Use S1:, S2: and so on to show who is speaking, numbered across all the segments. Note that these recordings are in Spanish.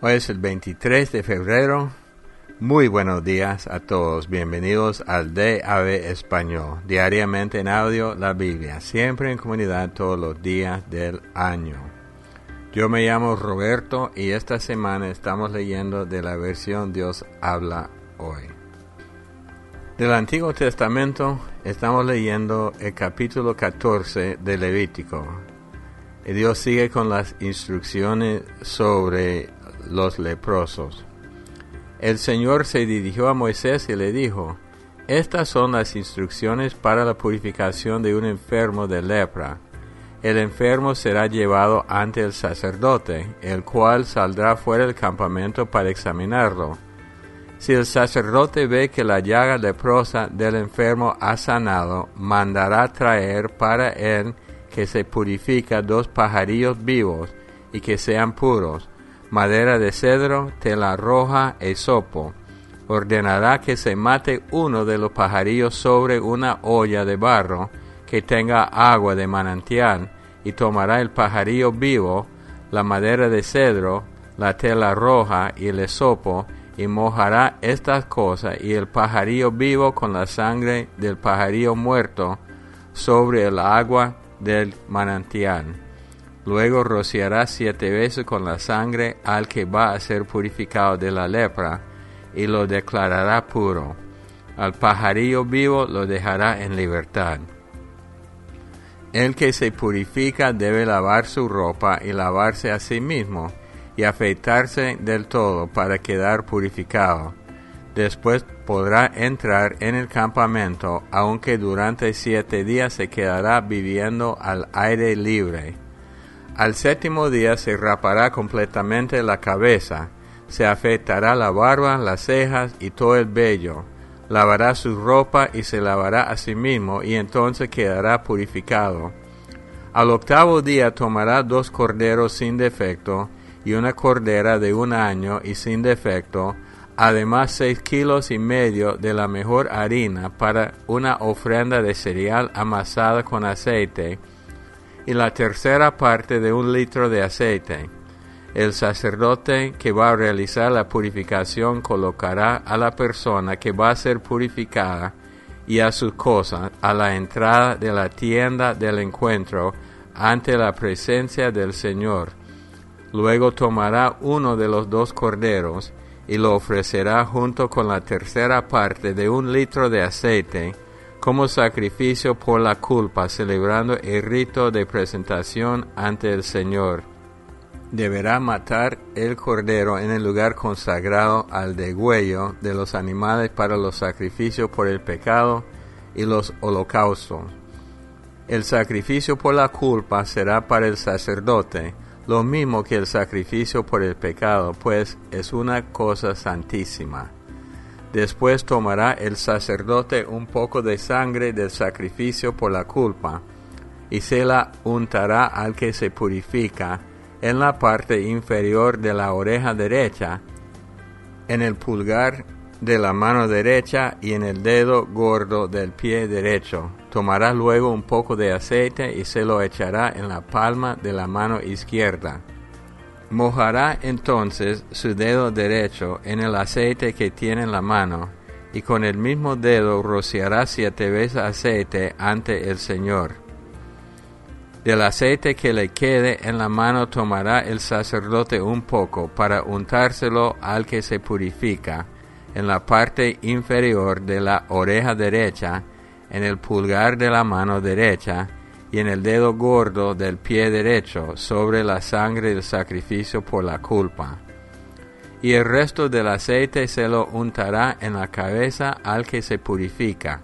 S1: Hoy es el 23 de febrero. Muy buenos días a todos. Bienvenidos al DAB Español. Diariamente en audio la Biblia. Siempre en comunidad todos los días del año. Yo me llamo Roberto y esta semana estamos leyendo de la versión Dios habla hoy. Del Antiguo Testamento estamos leyendo el capítulo 14 de Levítico. Y Dios sigue con las instrucciones sobre los leprosos. El Señor se dirigió a Moisés y le dijo, Estas son las instrucciones para la purificación de un enfermo de lepra. El enfermo será llevado ante el sacerdote, el cual saldrá fuera del campamento para examinarlo. Si el sacerdote ve que la llaga leprosa del enfermo ha sanado, mandará traer para él que se purifica dos pajarillos vivos y que sean puros, madera de cedro, tela roja e sopo. Ordenará que se mate uno de los pajarillos sobre una olla de barro que tenga agua de manantial, y tomará el pajarillo vivo, la madera de cedro, la tela roja y el esopo, y mojará estas cosas y el pajarillo vivo con la sangre del pajarillo muerto sobre el agua del manantial Luego rociará siete veces con la sangre al que va a ser purificado de la lepra, y lo declarará puro. Al pajarillo vivo lo dejará en libertad. El que se purifica debe lavar su ropa y lavarse a sí mismo, y afeitarse del todo para quedar purificado. Después podrá entrar en el campamento, aunque durante siete días se quedará viviendo al aire libre al séptimo día se rapará completamente la cabeza, se afeitará la barba, las cejas y todo el vello, lavará su ropa y se lavará a sí mismo, y entonces quedará purificado. Al octavo día tomará dos corderos sin defecto, y una cordera de un año y sin defecto, además seis kilos y medio de la mejor harina para una ofrenda de cereal amasada con aceite, y la tercera parte de un litro de aceite. El sacerdote que va a realizar la purificación colocará a la persona que va a ser purificada y a sus cosas a la entrada de la tienda del encuentro ante la presencia del Señor. Luego tomará uno de los dos corderos y lo ofrecerá junto con la tercera parte de un litro de aceite como sacrificio por la culpa, celebrando el rito de presentación ante el Señor. Deberá matar el cordero en el lugar consagrado al degüello de los animales para los sacrificios por el pecado y los holocaustos. El sacrificio por la culpa será para el sacerdote, lo mismo que el sacrificio por el pecado, pues es una cosa santísima. Después tomará el sacerdote un poco de sangre del sacrificio por la culpa, y se la untará al que se purifica en la parte inferior de la oreja derecha, en el pulgar de la mano derecha y en el dedo gordo del pie derecho. Tomará luego un poco de aceite y se lo echará en la palma de la mano izquierda Mojará entonces su dedo derecho en el aceite que tiene en la mano, y con el mismo dedo rociará siete veces aceite ante el Señor. Del aceite que le quede en la mano tomará el sacerdote un poco para untárselo al que se purifica, en la parte inferior de la oreja derecha, en el pulgar de la mano derecha, y en el dedo gordo del pie derecho sobre la sangre del sacrificio por la culpa. Y el resto del aceite se lo untará en la cabeza al que se purifica.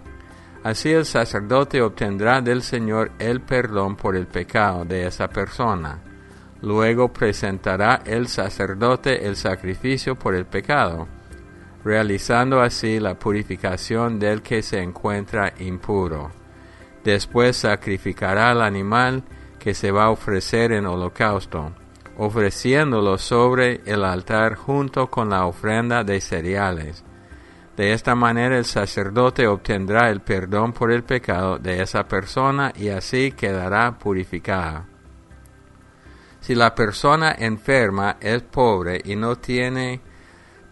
S1: Así el sacerdote obtendrá del Señor el perdón por el pecado de esa persona. Luego presentará el sacerdote el sacrificio por el pecado, realizando así la purificación del que se encuentra impuro. Después sacrificará al animal que se va a ofrecer en holocausto, ofreciéndolo sobre el altar junto con la ofrenda de cereales. De esta manera el sacerdote obtendrá el perdón por el pecado de esa persona y así quedará purificada. Si la persona enferma es pobre y no tiene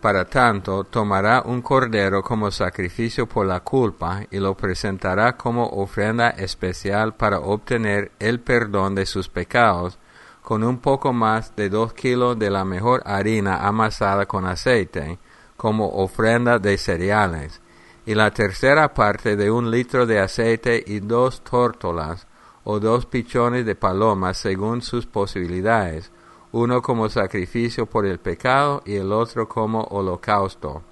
S1: para tanto, tomará un cordero como sacrificio por la culpa y lo presentará como ofrenda especial para obtener el perdón de sus pecados, con un poco más de dos kilos de la mejor harina amasada con aceite, como ofrenda de cereales, y la tercera parte de un litro de aceite y dos tórtolas, o dos pichones de paloma según sus posibilidades, uno como sacrificio por el pecado y el otro como holocausto.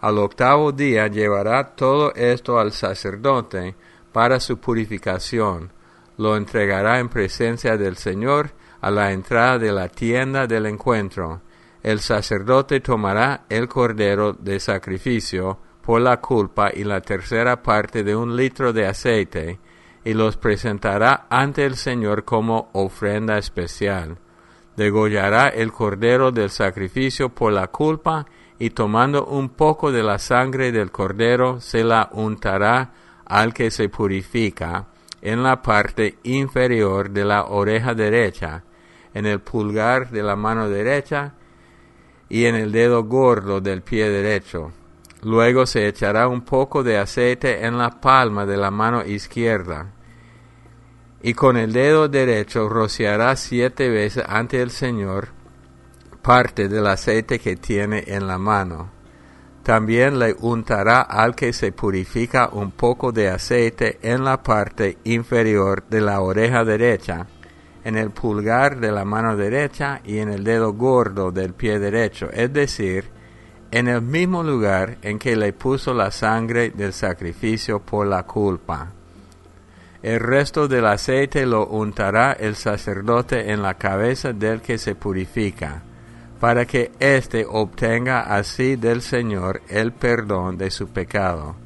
S1: Al octavo día llevará todo esto al sacerdote para su purificación, lo entregará en presencia del Señor a la entrada de la tienda del encuentro. El sacerdote tomará el cordero de sacrificio por la culpa y la tercera parte de un litro de aceite, y los presentará ante el Señor como ofrenda especial. Degollará el cordero del sacrificio por la culpa y tomando un poco de la sangre del cordero se la untará al que se purifica en la parte inferior de la oreja derecha, en el pulgar de la mano derecha y en el dedo gordo del pie derecho. Luego se echará un poco de aceite en la palma de la mano izquierda y con el dedo derecho rociará siete veces ante el Señor parte del aceite que tiene en la mano. También le untará al que se purifica un poco de aceite en la parte inferior de la oreja derecha, en el pulgar de la mano derecha y en el dedo gordo del pie derecho, es decir, en el mismo lugar en que le puso la sangre del sacrificio por la culpa. El resto del aceite lo untará el sacerdote en la cabeza del que se purifica, para que éste obtenga así del Señor el perdón de su pecado.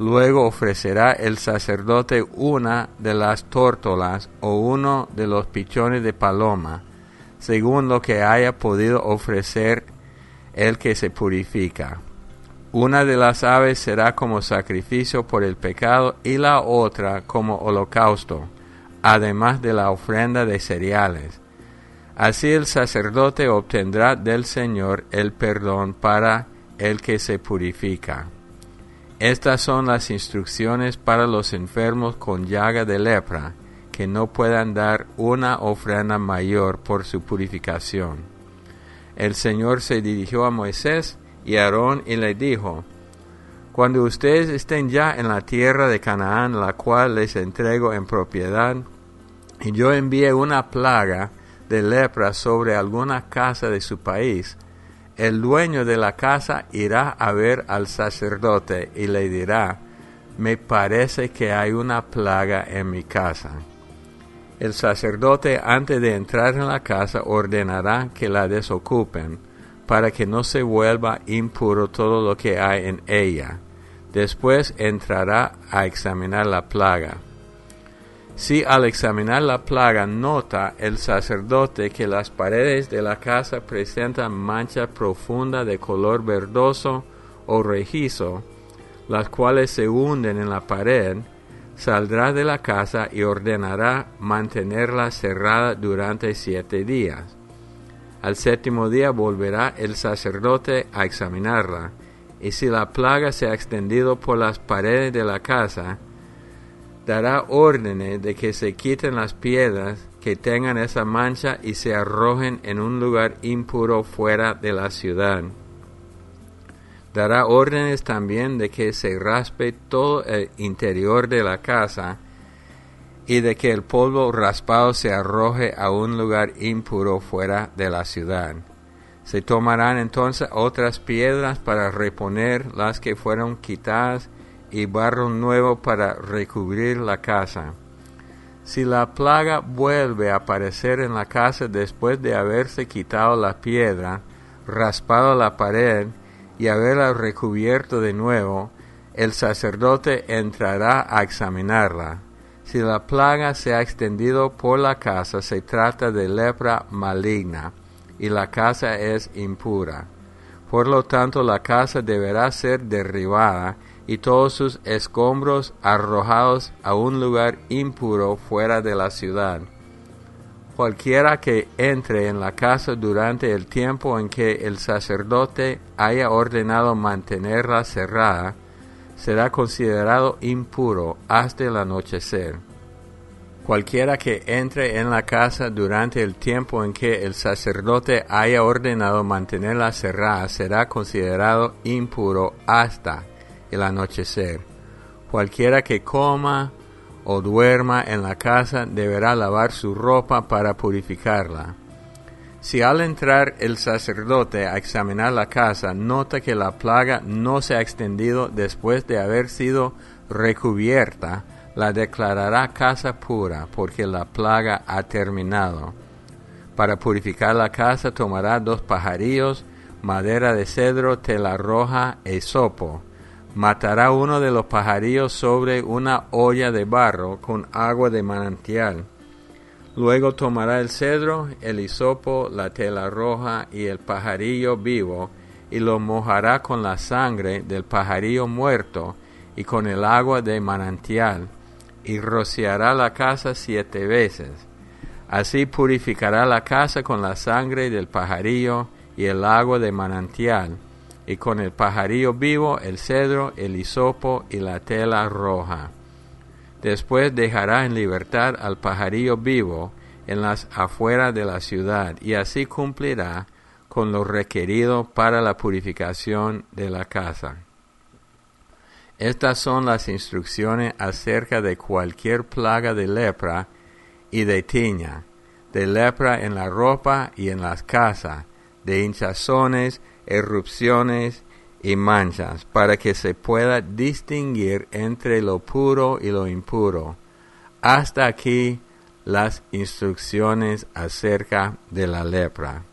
S1: Luego ofrecerá el sacerdote una de las tórtolas o uno de los pichones de paloma, según lo que haya podido ofrecer el que se purifica una de las aves será como sacrificio por el pecado y la otra como holocausto, además de la ofrenda de cereales. Así el sacerdote obtendrá del Señor el perdón para el que se purifica. Estas son las instrucciones para los enfermos con llaga de lepra, que no puedan dar una ofrenda mayor por su purificación. El Señor se dirigió a Moisés y Aarón y le dijo, Cuando ustedes estén ya en la tierra de Canaán, la cual les entrego en propiedad, y yo envíe una plaga de lepra sobre alguna casa de su país, el dueño de la casa irá a ver al sacerdote y le dirá, me parece que hay una plaga en mi casa. El sacerdote antes de entrar en la casa ordenará que la desocupen, para que no se vuelva impuro todo lo que hay en ella. Después entrará a examinar la plaga. Si al examinar la plaga nota el sacerdote que las paredes de la casa presentan mancha profunda de color verdoso o rejizo, las cuales se hunden en la pared, saldrá de la casa y ordenará mantenerla cerrada durante siete días. Al séptimo día volverá el sacerdote a examinarla, y si la plaga se ha extendido por las paredes de la casa, dará órdenes de que se quiten las piedras que tengan esa mancha y se arrojen en un lugar impuro fuera de la ciudad. Dará órdenes también de que se raspe todo el interior de la casa, y de que el polvo raspado se arroje a un lugar impuro fuera de la ciudad. Se tomarán entonces otras piedras para reponer las que fueron quitadas y barro nuevo para recubrir la casa. Si la plaga vuelve a aparecer en la casa después de haberse quitado la piedra, raspado la pared y haberla recubierto de nuevo, el sacerdote entrará a examinarla si la plaga se ha extendido por la casa, se trata de lepra maligna y la casa es impura. Por lo tanto, la casa deberá ser derribada y todos sus escombros arrojados a un lugar impuro fuera de la ciudad. Cualquiera que entre en la casa durante el tiempo en que el sacerdote haya ordenado mantenerla cerrada, será considerado impuro hasta el anochecer. Cualquiera que entre en la casa durante el tiempo en que el sacerdote haya ordenado mantenerla cerrada será considerado impuro hasta el anochecer. Cualquiera que coma o duerma en la casa deberá lavar su ropa para purificarla. Si al entrar el sacerdote a examinar la casa nota que la plaga no se ha extendido después de haber sido recubierta, la declarará casa pura porque la plaga ha terminado. Para purificar la casa tomará dos pajarillos, madera de cedro, tela roja e sopo matará uno de los pajarillos sobre una olla de barro con agua de manantial. Luego tomará el cedro, el hisopo, la tela roja y el pajarillo vivo, y lo mojará con la sangre del pajarillo muerto y con el agua de manantial, y rociará la casa siete veces. Así purificará la casa con la sangre del pajarillo y el agua de manantial y con el pajarillo vivo, el cedro, el hisopo y la tela roja. Después dejará en libertad al pajarillo vivo en las afueras de la ciudad, y así cumplirá con lo requerido para la purificación de la casa. Estas son las instrucciones acerca de cualquier plaga de lepra y de tiña, de lepra en la ropa y en las casas, de hinchazones erupciones y manchas, para que se pueda distinguir entre lo puro y lo impuro. Hasta aquí las instrucciones acerca de la lepra.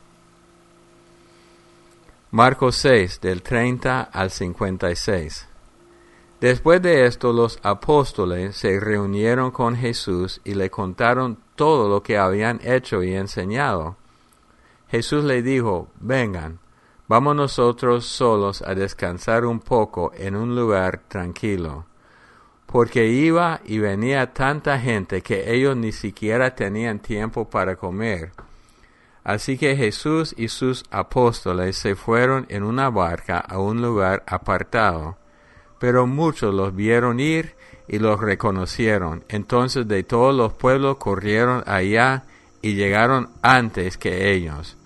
S1: Marcos 6, del 30 al 56. Después de esto los apóstoles se reunieron con Jesús y le contaron todo lo que habían hecho y enseñado. Jesús le dijo, vengan, Vamos nosotros solos a descansar un poco en un lugar tranquilo, porque iba y venía tanta gente que ellos ni siquiera tenían tiempo para comer. Así que Jesús y sus apóstoles se fueron en una barca a un lugar apartado, pero muchos los vieron ir y los reconocieron. Entonces de todos los pueblos corrieron allá y llegaron antes que ellos.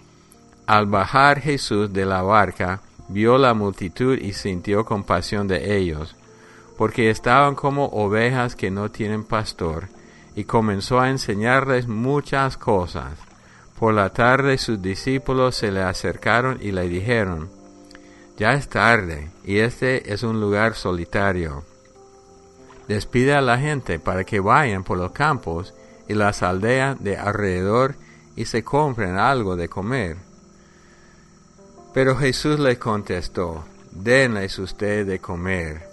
S1: Al bajar Jesús de la barca, vio la multitud y sintió compasión de ellos, porque estaban como ovejas que no tienen pastor, y comenzó a enseñarles muchas cosas. Por la tarde sus discípulos se le acercaron y le dijeron, Ya es tarde, y este es un lugar solitario. Despide a la gente para que vayan por los campos y las aldeas de alrededor y se compren algo de comer. Pero Jesús les contestó, denles ustedes de comer.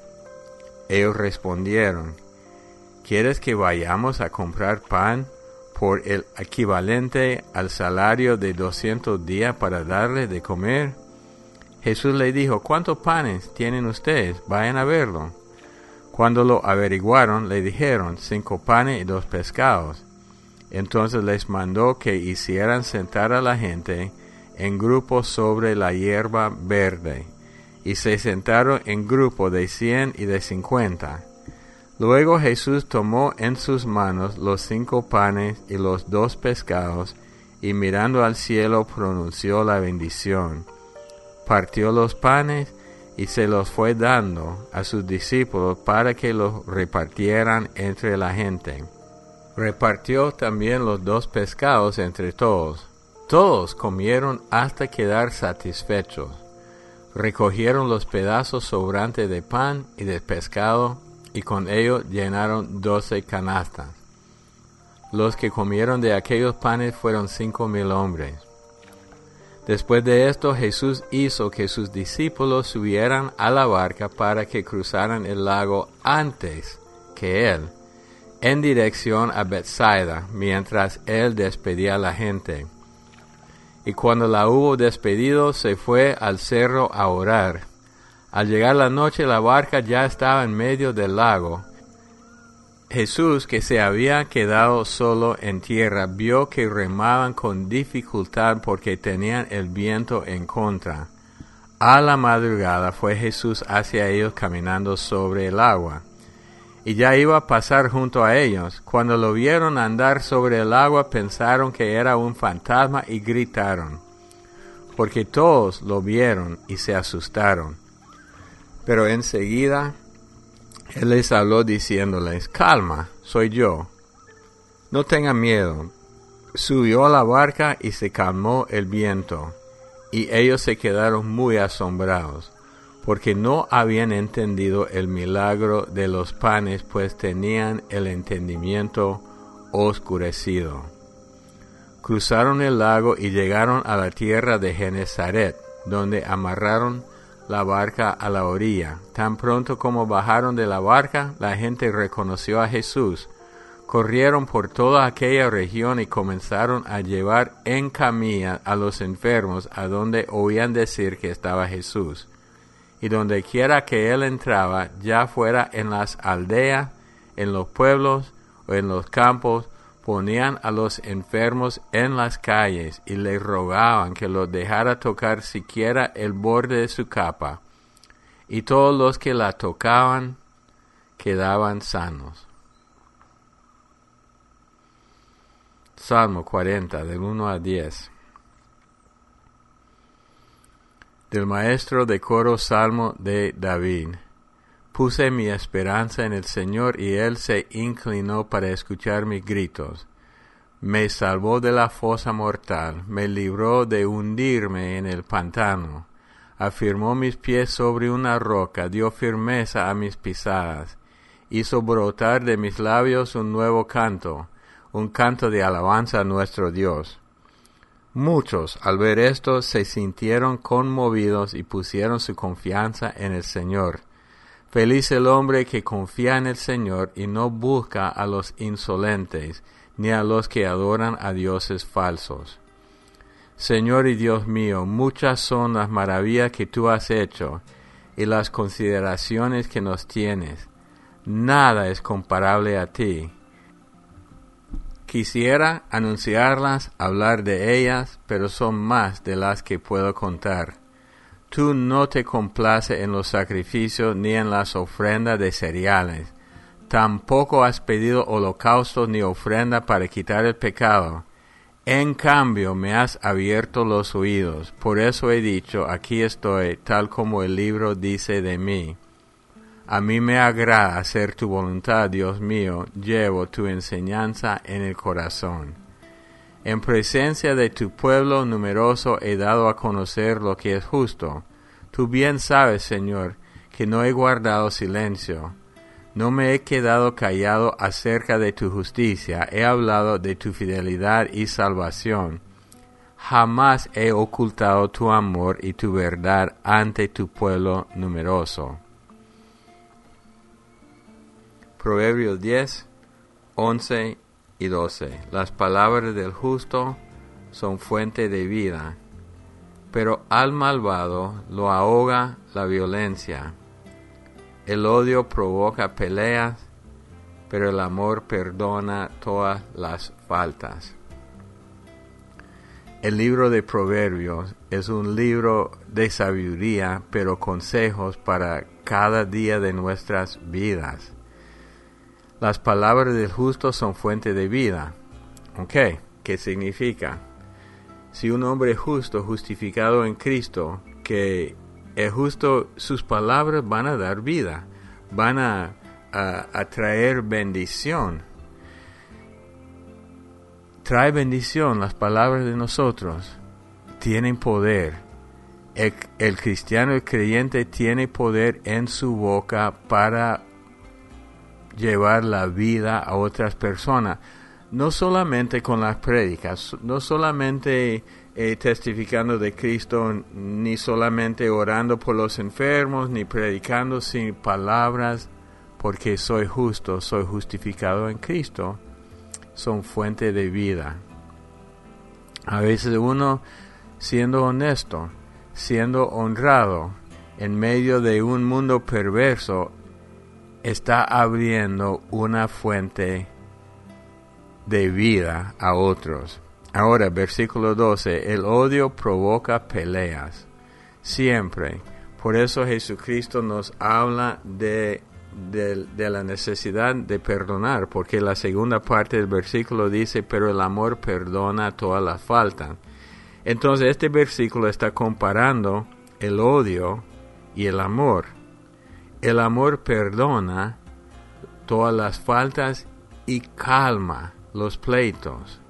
S1: Ellos respondieron, ¿quieres que vayamos a comprar pan por el equivalente al salario de doscientos días para darle de comer? Jesús le dijo, ¿cuántos panes tienen ustedes? Vayan a verlo. Cuando lo averiguaron, le dijeron, cinco panes y dos pescados. Entonces les mandó que hicieran sentar a la gente en grupo sobre la hierba verde, y se sentaron en grupo de cien y de cincuenta. Luego Jesús tomó en sus manos los cinco panes y los dos pescados, y mirando al cielo pronunció la bendición. Partió los panes y se los fue dando a sus discípulos para que los repartieran entre la gente. Repartió también los dos pescados entre todos todos comieron hasta quedar satisfechos. Recogieron los pedazos sobrantes de pan y de pescado y con ello llenaron doce canastas. Los que comieron de aquellos panes fueron cinco mil hombres. Después de esto Jesús hizo que sus discípulos subieran a la barca para que cruzaran el lago antes que él, en dirección a Bethsaida, mientras él despedía a la gente y cuando la hubo despedido se fue al cerro a orar. Al llegar la noche la barca ya estaba en medio del lago, Jesús, que se había quedado solo en tierra, vio que remaban con dificultad porque tenían el viento en contra. A la madrugada fue Jesús hacia ellos caminando sobre el agua. Y ya iba a pasar junto a ellos. Cuando lo vieron andar sobre el agua pensaron que era un fantasma y gritaron, porque todos lo vieron y se asustaron. Pero enseguida él les habló diciéndoles, calma, soy yo. No tengan miedo. Subió a la barca y se calmó el viento y ellos se quedaron muy asombrados, porque no habían entendido el milagro de los panes, pues tenían el entendimiento oscurecido. Cruzaron el lago y llegaron a la tierra de Genezaret, donde amarraron la barca a la orilla. Tan pronto como bajaron de la barca, la gente reconoció a Jesús corrieron por toda aquella región y comenzaron a llevar en camilla a los enfermos a donde oían decir que estaba Jesús. Y donde quiera que él entraba, ya fuera en las aldeas, en los pueblos o en los campos, ponían a los enfermos en las calles y le rogaban que los dejara tocar siquiera el borde de su capa. Y todos los que la tocaban quedaban sanos. Salmo 40, del 1 a 10. Del maestro de coro Salmo de David. Puse mi esperanza en el Señor y Él se inclinó para escuchar mis gritos. Me salvó de la fosa mortal, me libró de hundirme en el pantano. Afirmó mis pies sobre una roca, dio firmeza a mis pisadas. Hizo brotar de mis labios un nuevo canto un canto de alabanza a nuestro Dios. Muchos al ver esto se sintieron conmovidos y pusieron su confianza en el Señor. Feliz el hombre que confía en el Señor y no busca a los insolentes, ni a los que adoran a dioses falsos. Señor y Dios mío, muchas son las maravillas que tú has hecho y las consideraciones que nos tienes. Nada es comparable a ti. Quisiera anunciarlas, hablar de ellas, pero son más de las que puedo contar. Tú no te complace en los sacrificios ni en las ofrendas de cereales. Tampoco has pedido holocaustos ni ofrenda para quitar el pecado. En cambio me has abierto los oídos. Por eso he dicho, aquí estoy, tal como el libro dice de mí. A mí me agrada hacer tu voluntad, Dios mío, llevo tu enseñanza en el corazón. En presencia de tu pueblo numeroso he dado a conocer lo que es justo. Tú bien sabes, Señor, que no he guardado silencio. No me he quedado callado acerca de tu justicia, he hablado de tu fidelidad y salvación. Jamás he ocultado tu amor y tu verdad ante tu pueblo numeroso. Proverbios 10, 11 y 12. Las palabras del justo son fuente de vida, pero al malvado lo ahoga la violencia. El odio provoca peleas, pero el amor perdona todas las faltas. El libro de Proverbios es un libro de sabiduría, pero consejos para cada día de nuestras vidas. Las palabras del justo son fuente de vida. ¿Ok? ¿Qué significa? Si un hombre justo, justificado en Cristo, que es justo, sus palabras van a dar vida, van a, traer bendición. Trae bendición las palabras de nosotros. Tienen poder. El, el cristiano, el creyente tiene poder en su boca para llevar la vida a otras personas, no solamente con las prédicas, no solamente eh, testificando de Cristo, ni solamente orando por los enfermos, ni predicando sin palabras, porque soy justo, soy justificado en Cristo, son fuente de vida. A veces uno, siendo honesto, siendo honrado, en medio de un mundo perverso, está abriendo una fuente de vida a otros. Ahora, versículo 12, el odio provoca peleas, siempre. Por eso Jesucristo nos habla de, de, la necesidad de perdonar, porque la segunda parte del versículo dice, pero el amor perdona todas las faltas. Entonces este versículo está comparando el odio y el amor. El amor perdona todas las faltas y calma los pleitos.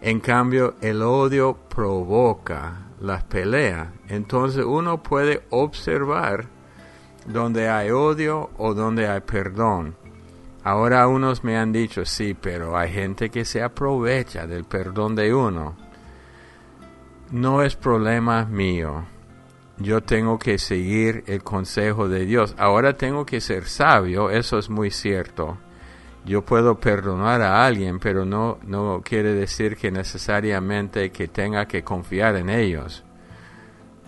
S1: En cambio, el odio provoca las peleas. Entonces uno puede observar donde hay odio o donde hay perdón. Ahora unos me han dicho, sí, pero hay gente que se aprovecha del perdón de uno. No es problema mío. Yo tengo que seguir el consejo de Dios. Ahora tengo que ser sabio, eso es muy cierto yo puedo perdonar a alguien, pero no, no quiere decir que necesariamente que tenga que confiar en ellos.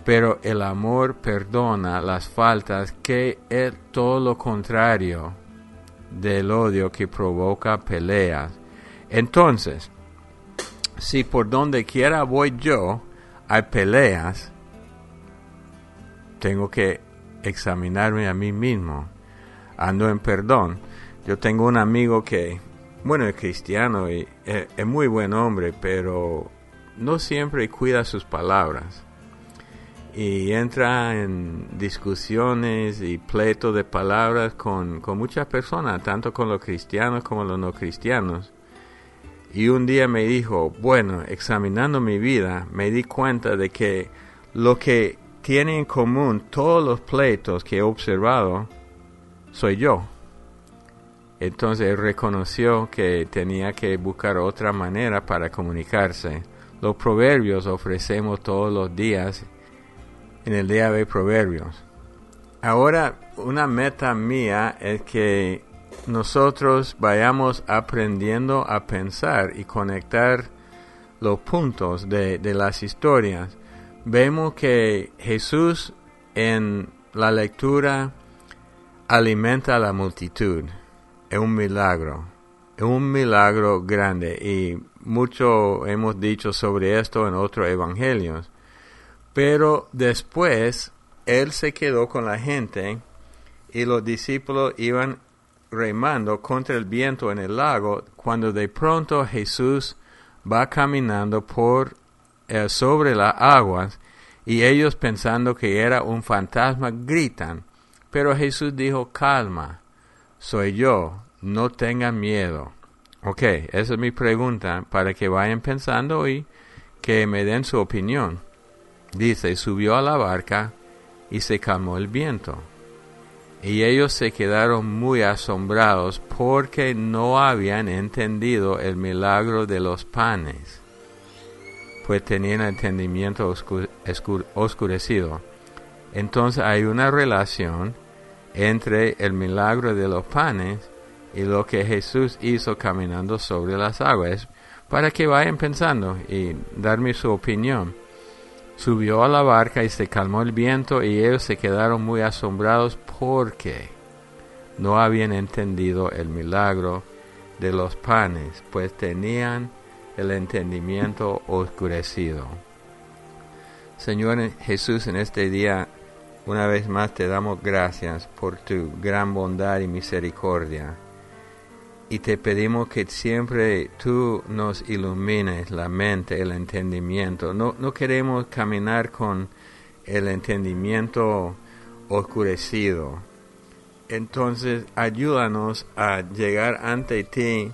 S1: Pero el amor perdona las faltas, que es todo lo contrario del odio que provoca peleas. Entonces, si por donde quiera voy yo hay peleas, tengo que examinarme a mí mismo. Ando en perdón yo tengo un amigo que, bueno, es cristiano y es, muy buen hombre, pero no siempre cuida sus palabras. Y entra en discusiones y pleitos de palabras con, con muchas personas, tanto con los cristianos como los no cristianos. Y un día me dijo, bueno, examinando mi vida, me di cuenta de que lo que tiene en común todos los pleitos que he observado soy yo. Entonces reconoció que tenía que buscar otra manera para comunicarse. Los proverbios ofrecemos todos los días en el día de proverbios. Ahora, una meta mía es que nosotros vayamos aprendiendo a pensar y conectar los puntos de las historias. Vemos que Jesús en la lectura alimenta a la multitud. Es un milagro, un milagro grande. Y mucho hemos dicho sobre esto en otros evangelios. Pero después él se quedó con la gente y los discípulos iban remando contra el viento en el lago cuando de pronto Jesús va caminando por eh, sobre las aguas y ellos pensando que era un fantasma gritan. Pero Jesús dijo, calma, soy yo, no tengan miedo. Ok, esa es mi pregunta para que vayan pensando y que me den su opinión. Dice, subió a la barca y se calmó el viento. Y ellos se quedaron muy asombrados porque no habían entendido el milagro de los panes, pues tenían entendimiento oscurecido. Entonces hay una relación entre el milagro de los panes y lo que Jesús hizo caminando sobre las aguas, para que vayan pensando y darme su opinión. Subió a la barca y se calmó el viento y ellos se quedaron muy asombrados porque no habían entendido el milagro de los panes, pues tenían el entendimiento oscurecido. Señor Jesús, en este día una vez más te damos gracias por tu gran bondad y misericordia. Y te pedimos que siempre tú nos ilumines la mente, el entendimiento. No, no queremos caminar con el entendimiento oscurecido. Entonces ayúdanos a llegar ante ti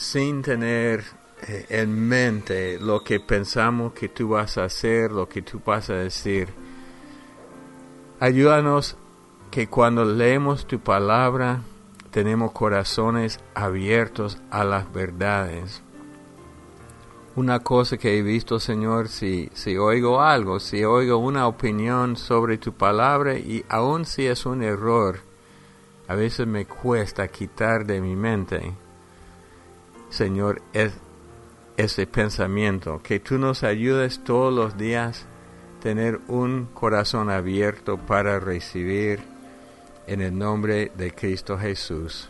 S1: sin tener eh, en mente lo que pensamos que tú vas a hacer, lo que tú vas a decir Ayúdanos que cuando leemos tu palabra tenemos corazones abiertos a las verdades. Una cosa que he visto, Señor, si, si oigo algo, si oigo una opinión sobre tu palabra y aun si es un error, a veces me cuesta quitar de mi mente, Señor, es, ese pensamiento. Que tú nos ayudes todos los días tener un corazón abierto para recibir en el nombre de Cristo Jesús.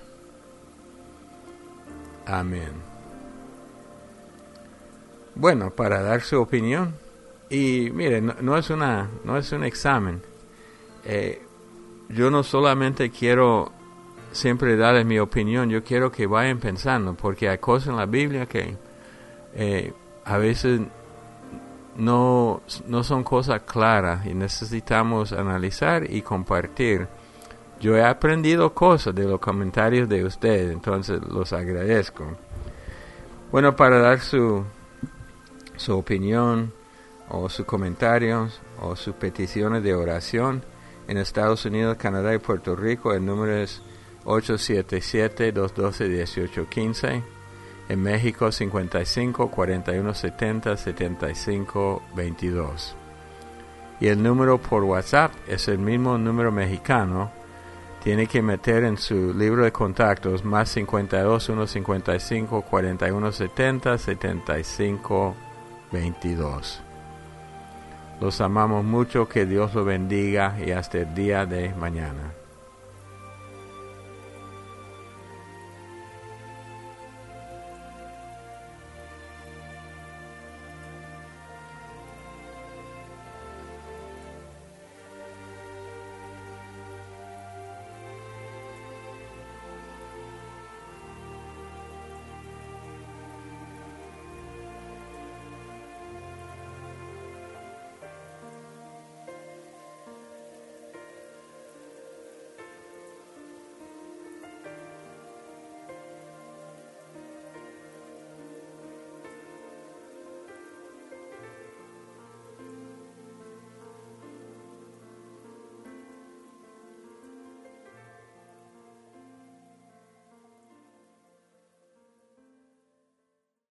S1: Amén. Bueno, para dar su opinión, y mire, no, es, una, no es un examen. Eh, yo no solamente quiero siempre darles mi opinión, yo quiero que vayan pensando, porque hay cosas en la Biblia que eh, a veces no, no son cosas claras y necesitamos analizar y compartir. Yo he aprendido cosas de los comentarios de ustedes, entonces los agradezco. Bueno, para dar su, su opinión o sus comentarios o sus peticiones de oración en Estados Unidos, Canadá y Puerto Rico, el número es 877-212-1815. En México 55 41 70 75 22. Y el número por WhatsApp es el mismo número mexicano. Tiene que meter en su libro de contactos más 52 155 41 70 75 22. Los amamos mucho, que Dios lo bendiga y hasta el día de mañana.